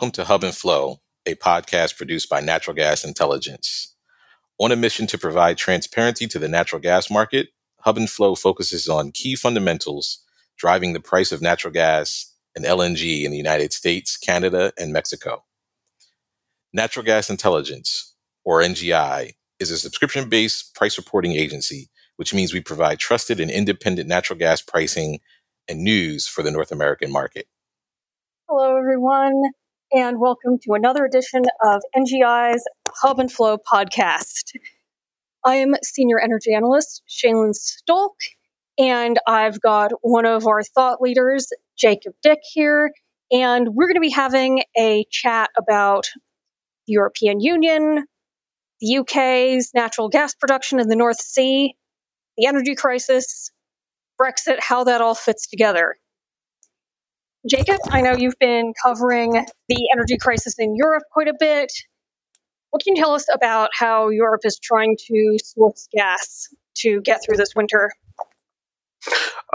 Welcome to Hub and Flow, a podcast produced by Natural Gas Intelligence. On a mission to provide transparency to the natural gas market, Hub and Flow focuses on key fundamentals driving the price of natural gas and LNG in the United States, Canada, and Mexico. Natural Gas Intelligence, or NGI, is a subscription based price reporting agency, which means we provide trusted and independent natural gas pricing and news for the North American market. Hello, everyone, and welcome to another edition of NGI's Hub and Flow podcast. I am Senior Energy Analyst Shaylin Stolk, and I've got one of our thought leaders, Jacob Dick, here, and we're going to be having a chat about the European Union, the UK's natural gas production in the North Sea, the energy crisis, Brexit, how that all fits together. Jacob, I know you've been covering the energy crisis in Europe quite a bit. What can you tell us about how Europe is trying to source gas to get through this winter?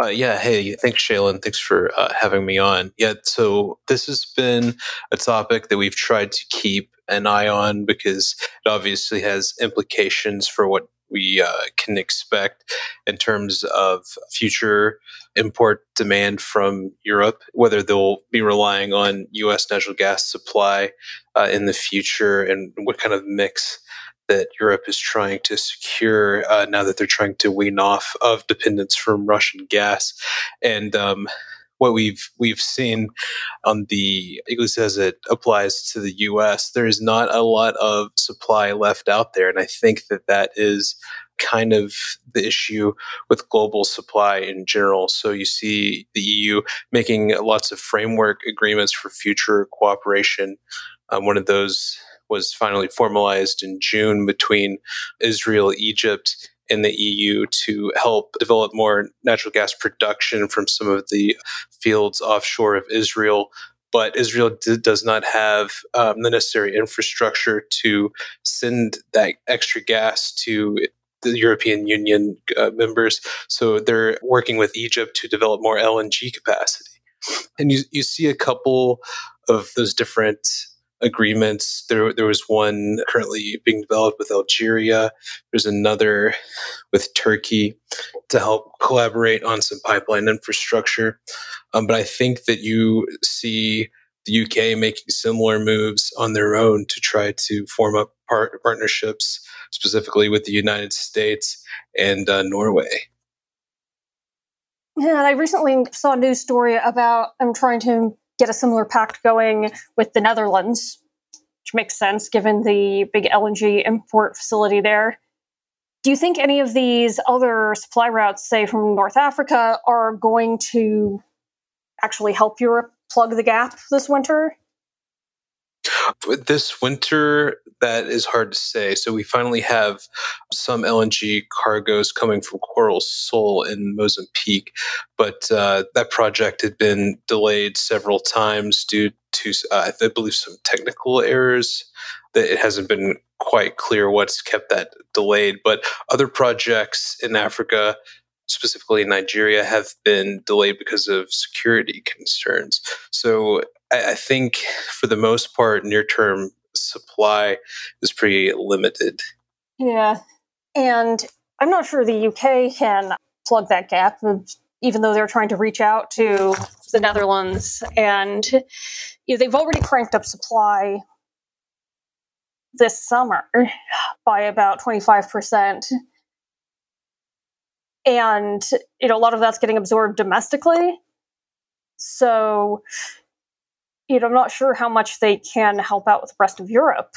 Uh, yeah, hey, thanks, Shaylin. Thanks for uh, having me on. Yeah, so this has been a topic that we've tried to keep an eye on because it obviously has implications for what we uh, can expect in terms of future import demand from Europe, whether they'll be relying on U.S. natural gas supply uh, in the future, and what kind of mix that Europe is trying to secure uh, now that they're trying to wean off of dependence from Russian gas, and um, what we've we've seen on the at least as it applies to the U.S. There is not a lot of supply left out there, and I think that that is kind of the issue with global supply in general. So you see the EU making lots of framework agreements for future cooperation. Um, one of those was finally formalized in June between Israel, Egypt, in the EU to help develop more natural gas production from some of the fields offshore of Israel. But Israel d- does not have um, the necessary infrastructure to send that extra gas to the European Union uh, members. So they're working with Egypt to develop more LNG capacity. And you, you see a couple of those different agreements. There, there was one currently being developed with Algeria. There's another with Turkey to help collaborate on some pipeline infrastructure. Um, but I think that you see the UK making similar moves on their own to try to form up part- partnerships, specifically with the United States and uh, Norway. Yeah, I recently saw a news story about I'm trying to get a similar pact going with the Netherlands, which makes sense given the big LNG import facility there. Do you think any of these other supply routes, say from North Africa, are going to actually help Europe plug the gap this winter? This winter, that is hard to say. So we finally have some LNG cargoes coming from Coral Sul in Mozambique, but uh, that project had been delayed several times due to, uh, I believe, some technical errors. That it hasn't been quite clear what's kept that delayed. But other projects in Africa specifically in Nigeria, have been delayed because of security concerns. So I, I think for the most part, near term supply is pretty limited. Yeah. And I'm not sure the UK can plug that gap, even though they're trying to reach out to the Netherlands. And you know, they've already cranked up supply this summer by about 25% and you know a lot of that's getting absorbed domestically so you know i'm not sure how much they can help out with the rest of europe.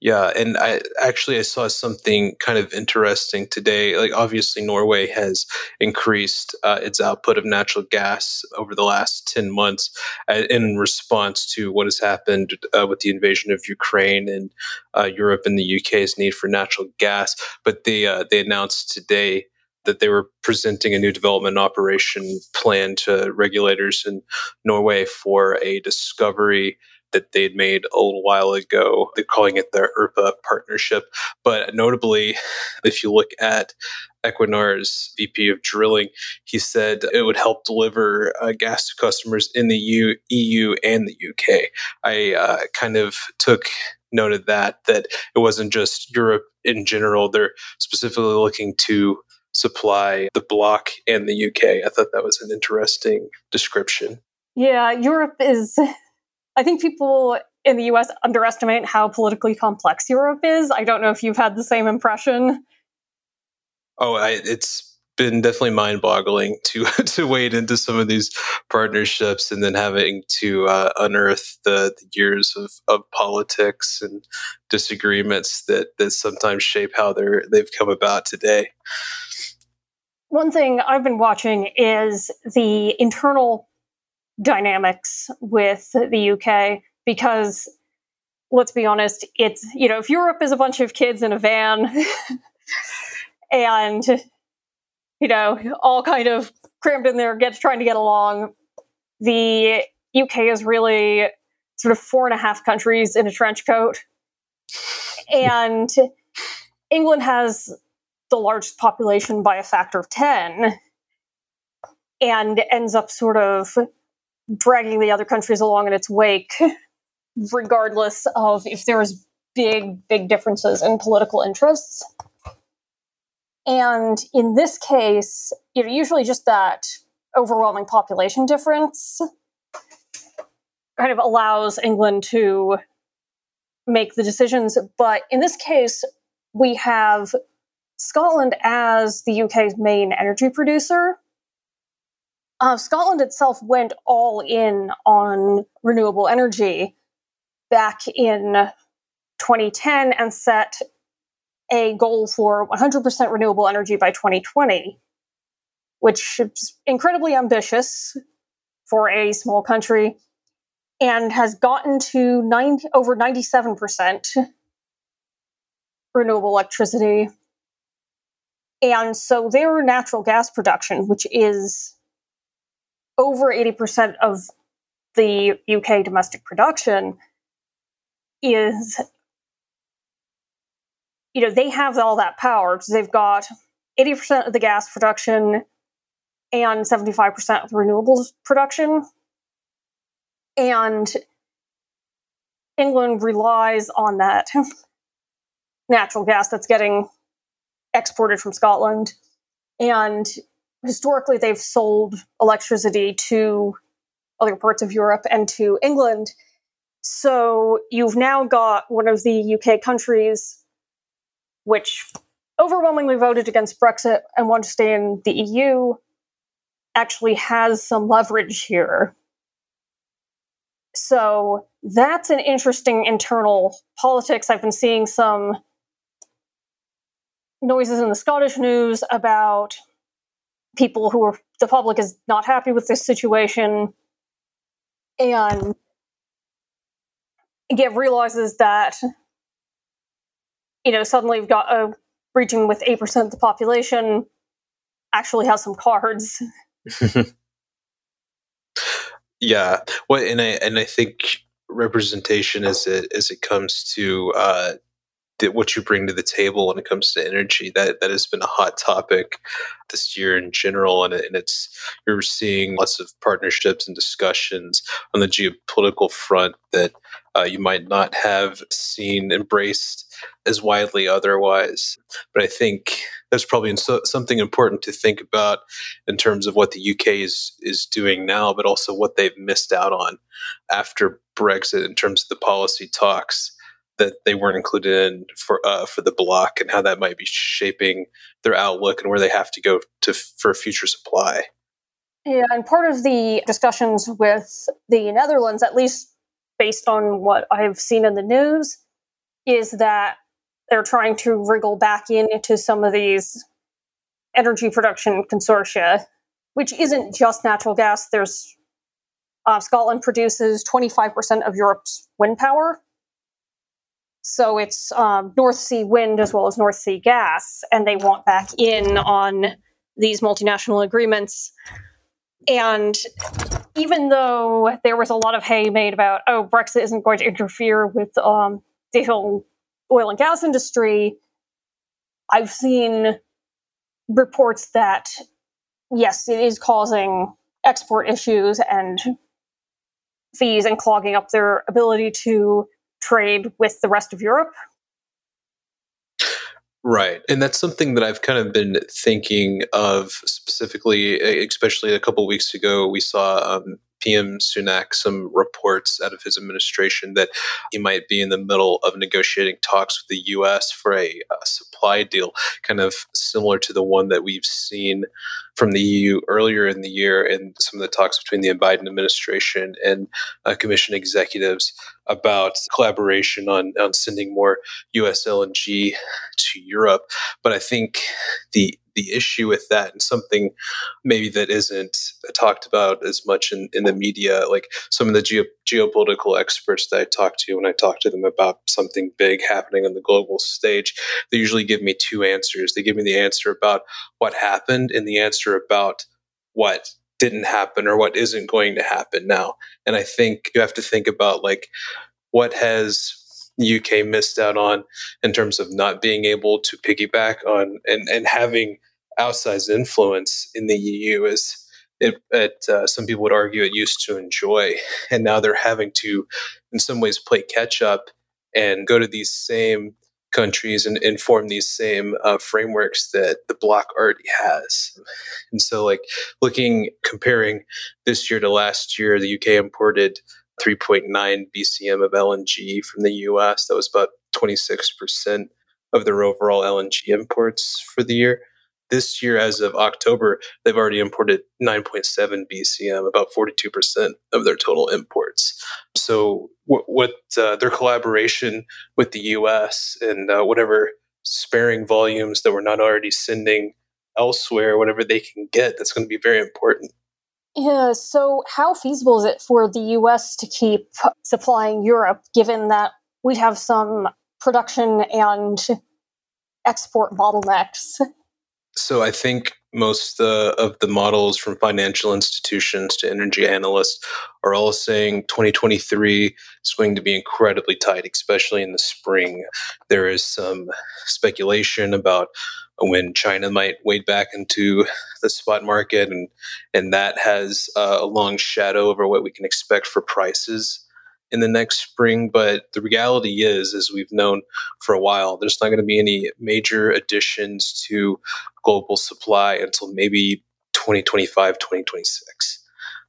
Yeah and i actually i saw something kind of interesting today like obviously norway has increased uh, its output of natural gas over the last 10 months uh, in response to what has happened uh, with the invasion of ukraine and uh, europe and the uk's need for natural gas. But they uh, they announced today that they were presenting a new development operation plan to regulators in Norway for a discovery that they'd made a little while ago. They're calling it the Irpa partnership. But notably, if you look at Equinor's VP of drilling, he said it would help deliver uh, gas to customers in the EU, EU and the UK. I uh, kind of took note of that, that it wasn't just Europe in general. They're specifically looking to supply the bloc and the UK. I thought that was an interesting description. Yeah, Europe is, I think people in the US underestimate how politically complex Europe is. I don't know if you've had the same impression. Oh, I, it's been definitely mind-boggling to to wade into some of these partnerships and then having to uh, unearth the, the years of, of politics and disagreements that that sometimes shape how they're they've come about today. One thing I've been watching is the internal dynamics with the UK because let's be honest, it's you know if Europe is a bunch of kids in a van and you know all kind of crammed in there, get trying to get along, the UK is really sort of four and a half countries in a trench coat, and England has the largest population by a factor of 10 and ends up sort of dragging the other countries along in its wake, regardless of if there's big, big differences in political interests. And in this case, you know, usually just that overwhelming population difference kind of allows England to make the decisions. But in this case, we have Scotland as the UK's main energy producer. Uh, Scotland itself went all in on renewable energy back in 2010 and set a goal for 100% renewable energy by 2020, which is incredibly ambitious for a small country and has gotten to 90, over 97% renewable electricity and so their natural gas production, which is over 80% of the UK domestic production, is, you know, they have all that power. They've got 80% of the gas production and 75% of the renewables production. And England relies on that natural gas that's getting exported from Scotland. And historically, they've sold electricity to other parts of Europe and to England. So you've now got one of the UK countries which overwhelmingly voted against Brexit and want to stay in the EU actually has some leverage here. So that's an interesting internal politics. I've been seeing some noises in the Scottish news about people who are the public is not happy with this situation and again realizes that you know suddenly we've got a region with 8% of the population actually has some cards. Yeah. Well and i and i think representation as it as it comes to uh what you bring to the table when it comes to energy that that has been a hot topic this year in general and, and it's you're seeing lots of partnerships and discussions on the geopolitical front that uh, you might not have seen embraced as widely otherwise. But i think that's probably something important to think about in terms of what the UK is is doing now, but also what they've missed out on after Brexit in terms of the policy talks that they weren't included in for uh, for the bloc and how that might be shaping their outlook and where they have to go to for future supply. Yeah, and part of the discussions with the Netherlands, at least based on what I've seen in the news, is that they're trying to wriggle back into some of these energy production consortia, which isn't just natural gas. There's uh, Scotland produces 25% of Europe's wind power, so it's um, North Sea wind as well as North Sea gas, and they want back in on these multinational agreements. And even though there was a lot of hay made about, oh, Brexit isn't going to interfere with um, the whole oil and gas industry, I've seen reports that, yes, it is causing export issues and fees and clogging up their ability to trade with the rest of Europe. Right. And that's something that I've kind of been thinking of specifically, especially a couple weeks ago. We saw um, PM Sunak some reports out of his administration that he might be in the middle of negotiating talks with the U.S. for a, a, supply deal, kind of similar to the one that we've seen from the EU earlier in the year and some of the talks between the Biden administration and uh, Commission executives about collaboration on, on sending more U.S. LNG to Europe. But I think the the issue with that and something maybe that isn't talked about as much in, in the media like some of the geo- geopolitical experts that i talk to when i talk to them about something big happening on the global stage they usually give me two answers. They give me the answer about what happened and the answer about what didn't happen or what isn't going to happen now. And i think you have to think about like what has UK missed out on in terms of not being able to piggyback on and, and having outsized influence in the EU is it, it uh, some people would argue it used to enjoy, and now they're having to, in some ways, play catch up and go to these same countries and, and form these same uh, frameworks that the bloc already has. And so, like looking comparing this year to last year, the UK imported 3.9 BCM of LNG from the US. That was about 26% of their overall LNG imports for the year. This year, as of October, they've already imported 9.7 BCM, about 42% of their total imports. So, what, what uh, their collaboration with the US and uh, whatever sparing volumes that we're not already sending elsewhere, whatever they can get, that's going to be very important. Yeah, so how feasible is it for the US to keep supplying Europe given that we have some production and export bottlenecks? So I think most uh, of the models from financial institutions to energy analysts are all saying 2023 is going to be incredibly tight, especially in the spring. There is some speculation about when China might wade back into the spot market, and and that has a long shadow over what we can expect for prices in the next spring. But the reality is, as we've known for a while, there's not going to be any major additions to global supply until maybe 2025, 2026.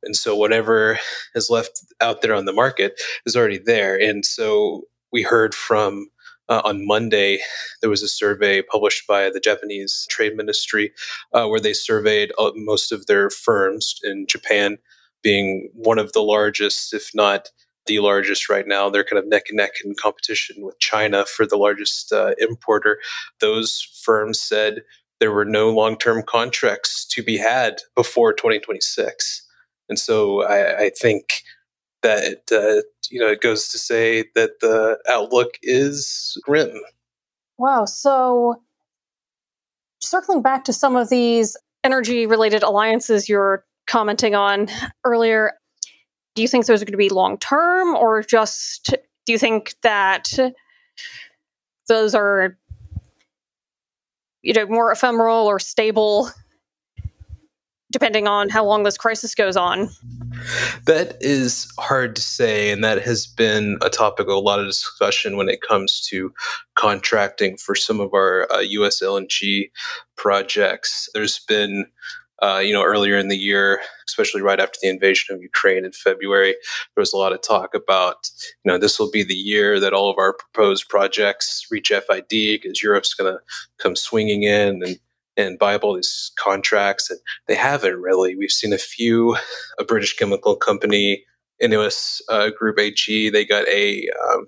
And so whatever is left out there on the market is already there. And so we heard from uh, on Monday, there was a survey published by the Japanese Trade Ministry uh, where they surveyed uh, most of their firms in Japan, being one of the largest, if not the largest right now. They're kind of neck and neck in competition with China for the largest uh, importer. Those firms said there were no long term contracts to be had before 2026. And so I, I think that uh, you know it goes to say that the outlook is grim. Wow. So circling back to some of these energy related alliances you're commenting on earlier, do you think those are going to be long term or just do you think that those are you know more ephemeral or stable depending on how long this crisis goes on? That is hard to say, and that has been a topic of a lot of discussion when it comes to contracting for some of our uh, US LNG projects. There's been uh, you know, earlier in the year, especially right after the invasion of Ukraine in February, there was a lot of talk about, you know, this will be the year that all of our proposed projects reach FID because Europe's going to come swinging in and and buy up all these contracts, and they haven't really. We've seen a few. A British chemical company, Ineos uh, Group AG, they got a um,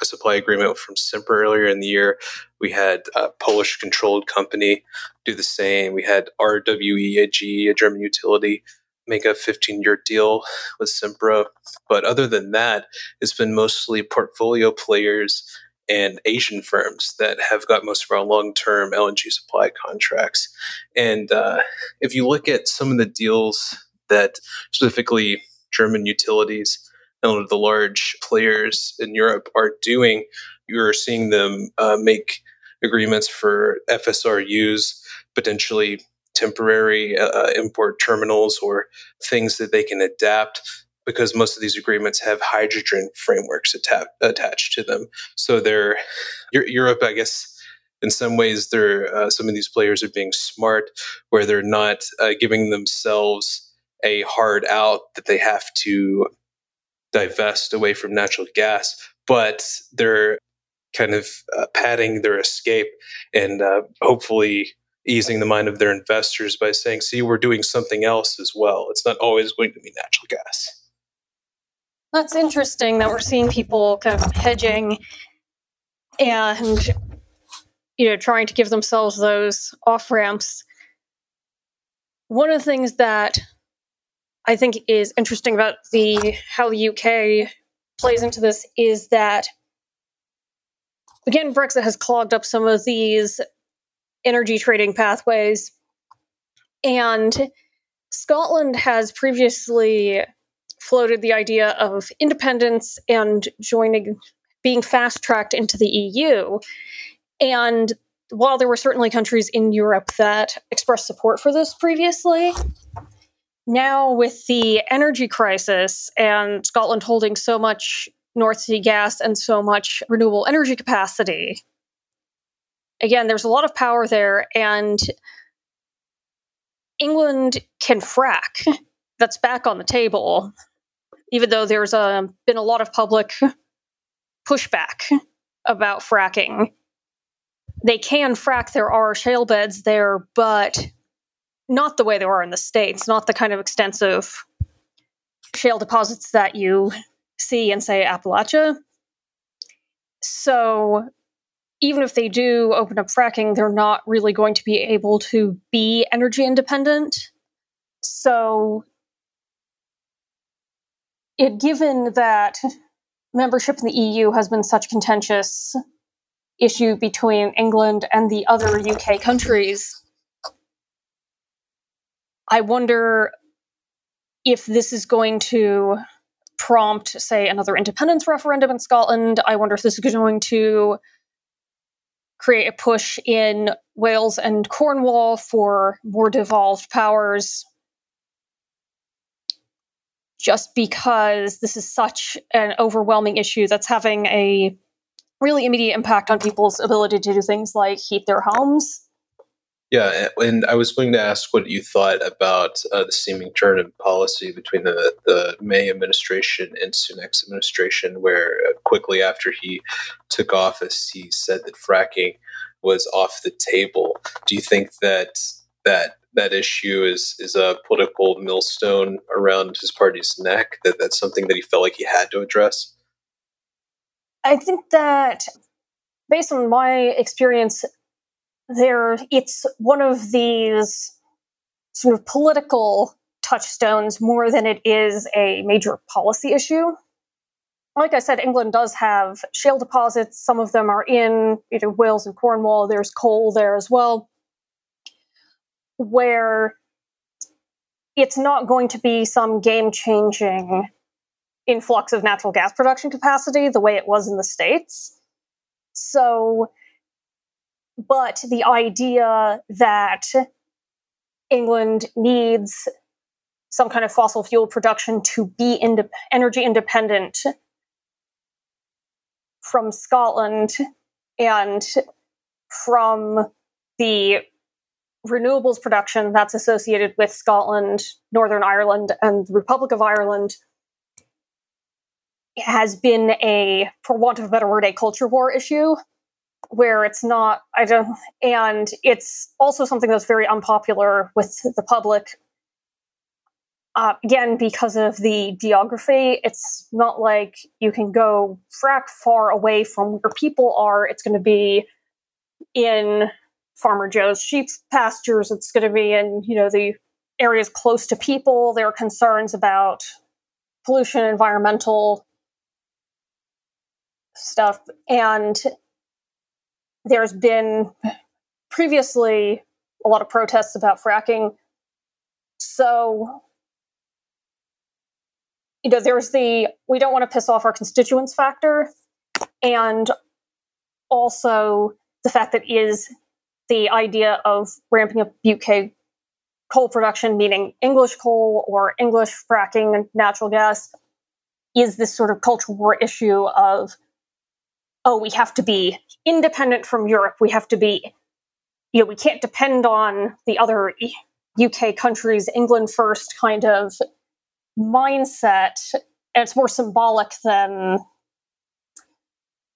a supply agreement from Sempra earlier in the year. We had a Polish controlled company do the same. We had RWE AG, a German utility, make a 15 year deal with Sempra. But other than that, it's been mostly portfolio players and Asian firms that have got most of our long term LNG supply contracts. And uh, if you look at some of the deals that specifically German utilities and the large players in Europe are doing. You're seeing them uh, make agreements for FSRUs, potentially temporary uh, import terminals or things that they can adapt because most of these agreements have hydrogen frameworks atta- attached to them. So they're Europe, I guess. In some ways, they're uh, some of these players are being smart, where they're not uh, giving themselves a hard out that they have to divest away from natural gas, but they're kind of uh, padding their escape and uh, hopefully easing the mind of their investors by saying, see, we're doing something else as well. It's not always going to be natural gas. That's interesting that we're seeing people kind of hedging and you know trying to give themselves those off ramps. One of the things that I think is interesting about the how the UK plays into this is that again Brexit has clogged up some of these energy trading pathways and Scotland has previously floated the idea of independence and joining being fast tracked into the EU and while there were certainly countries in Europe that expressed support for this previously, now with the energy crisis and Scotland holding so much North Sea gas and so much renewable energy capacity, again, there's a lot of power there, and England can frack. That's back on the table, even though there's a, uh, been a lot of public pushback about fracking. They can frack, there are shale beds there, but not the way there are in the States, not the kind of extensive shale deposits that you see in, say, Appalachia. So even if they do open up fracking, they're not really going to be able to be energy independent. So, it given that membership in the EU has been such contentious issue between England and the other UK countries, I wonder if this is going to prompt, say, another independence referendum in Scotland. I wonder if this is going to create a push in Wales and Cornwall for more devolved powers. Just because this is such an overwhelming issue that's having a really immediate impact on people's ability to do things like heat their homes yeah, and I was going to ask what you thought about uh, the seeming turn in policy between the, the May administration and Sunak's administration, where uh, quickly after he took office, he said that fracking was off the table. Do you think that that that issue is is a political millstone around his party's neck? That that's something that he felt like he had to address. I think that, based on my experience there it's one of these sort of political touchstones more than it is a major policy issue. Like I said, England does have shale deposits. Some of them are in you know, Wales and Cornwall. There's coal there as well, where it's not going to be some game changing influx of natural gas production capacity the way it was in the States. So but the idea that England needs some kind of fossil fuel production to be energy independent from Scotland and from the renewables production that's associated with Scotland, Northern Ireland, and the Republic of Ireland has been a, for want of a better word, a culture war issue where it's not i don't and it's also something that's very unpopular with the public. Uh, again because of the geography it's not like you can go frack far away from where people are. It's going to be in farmer joe's sheep pastures it's going to be in you know the areas close to people there are concerns about pollution environmental stuff and there's been previously a lot of protests about fracking. So you know, there's the we don't want to piss off our constituents factor, and also the fact that is the idea of ramping up UK coal production, meaning English coal or English fracking and natural gas, is this sort of cultural war issue of, oh, we have to be independent from Europe. We have to be, you know, we can't depend on the other UK countries, England first kind of mindset. And it's more symbolic than,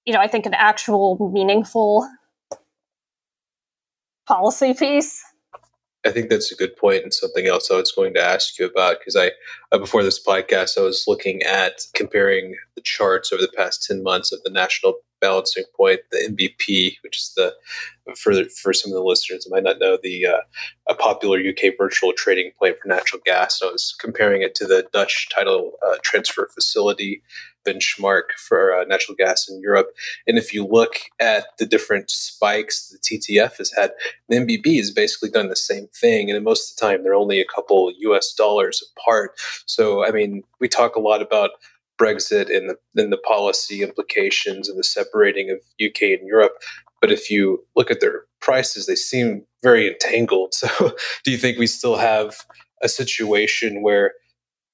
you know, I think an actual meaningful policy piece. I think that's a good point and something else I was going to ask you about because I uh, before this podcast I was looking at comparing the charts over the past 10 months of the national balancing point the NBP which is the for for some of the listeners might not know the uh, a popular UK virtual trading point for natural gas so I was comparing it to the Dutch title uh, transfer facility benchmark for uh, natural gas in Europe. And if you look at the different spikes the TTF has had, the NBP has basically done the same thing. And most of the time, they're only a couple US dollars apart. So, I mean, we talk a lot about Brexit and the, and the policy implications and the separating of UK and Europe. But if you look at their prices, they seem very entangled. So, do you think we still have a situation where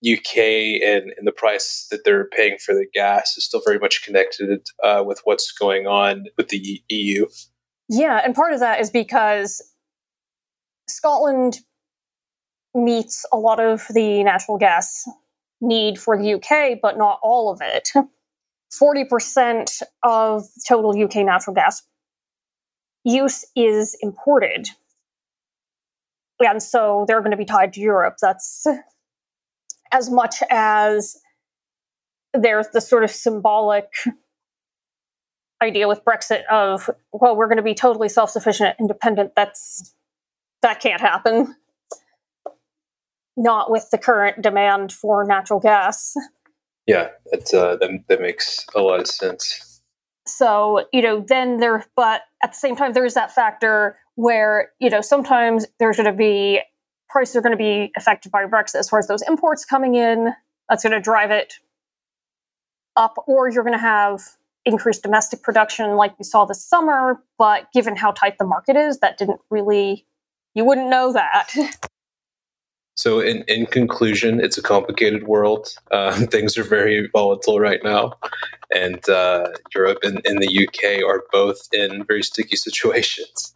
UK and, and the price that they're paying for the gas is still very much connected uh, with what's going on with the EU. Yeah, and part of that is because Scotland meets a lot of the natural gas need for the UK, but not all of it. 40% of total UK natural gas use is imported. And so they're going to be tied to Europe. That's as much as there's the sort of symbolic idea with Brexit of, well, we're going to be totally self sufficient, independent. That's that can't happen. Not with the current demand for natural gas. Yeah, that's, uh, that, that makes a lot of sense. So, you know, then there, but at the same time, there's that factor where, you know, sometimes there's going to be prices are going to be affected by Brexit as far as those imports coming in. That's going to drive it up, or you're going to have increased domestic production like we saw this summer. But given how tight the market is, that didn't really, you wouldn't know that. So, in, in conclusion, it's a complicated world. Um, things are very volatile right now. And uh, Europe and, and the UK are both in very sticky situations.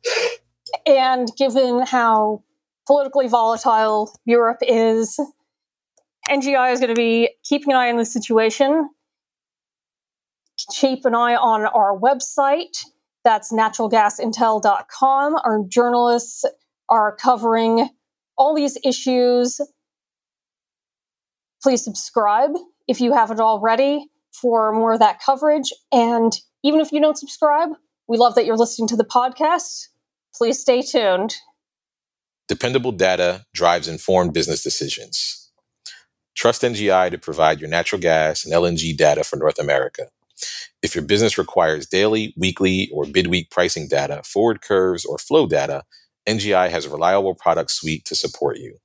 And given how politically volatile Europe is. NGI is going to be keeping an eye on the situation. Keep an eye on our website. That's naturalgasintel.com. Our journalists are covering all these issues. Please subscribe if you haven't already for more of that coverage. And even if you don't subscribe, we love that you're listening to the podcast. Please stay tuned. Dependable data drives informed business decisions. Trust NGI to provide your natural gas and LNG data for North America. If your business requires daily, weekly, or bid-week pricing data, forward curves, or flow data, NGI has a reliable product suite to support you.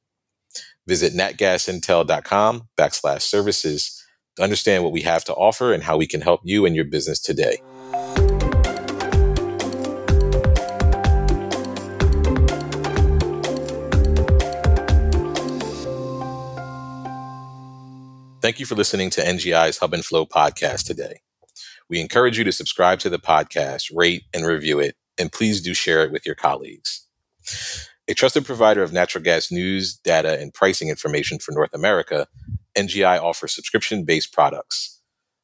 Visit natgasintel.com backslash services to understand what we have to offer and how we can help you and your business today. Thank you for listening to NGI's Hub and Flow podcast today. We encourage you to subscribe to the podcast, rate and review it, and please do share it with your colleagues. A trusted provider of natural gas news, data, and pricing information for North America, NGI offers subscription based products.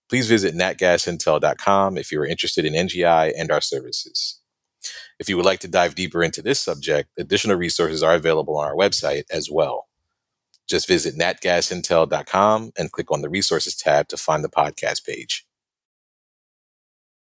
Please visit natgasintel.com if you are interested in NGI and our services. If you would like to dive deeper into this subject, additional resources are available on our website as well. Just visit natgasintel.com and click on the resources tab to find the podcast page.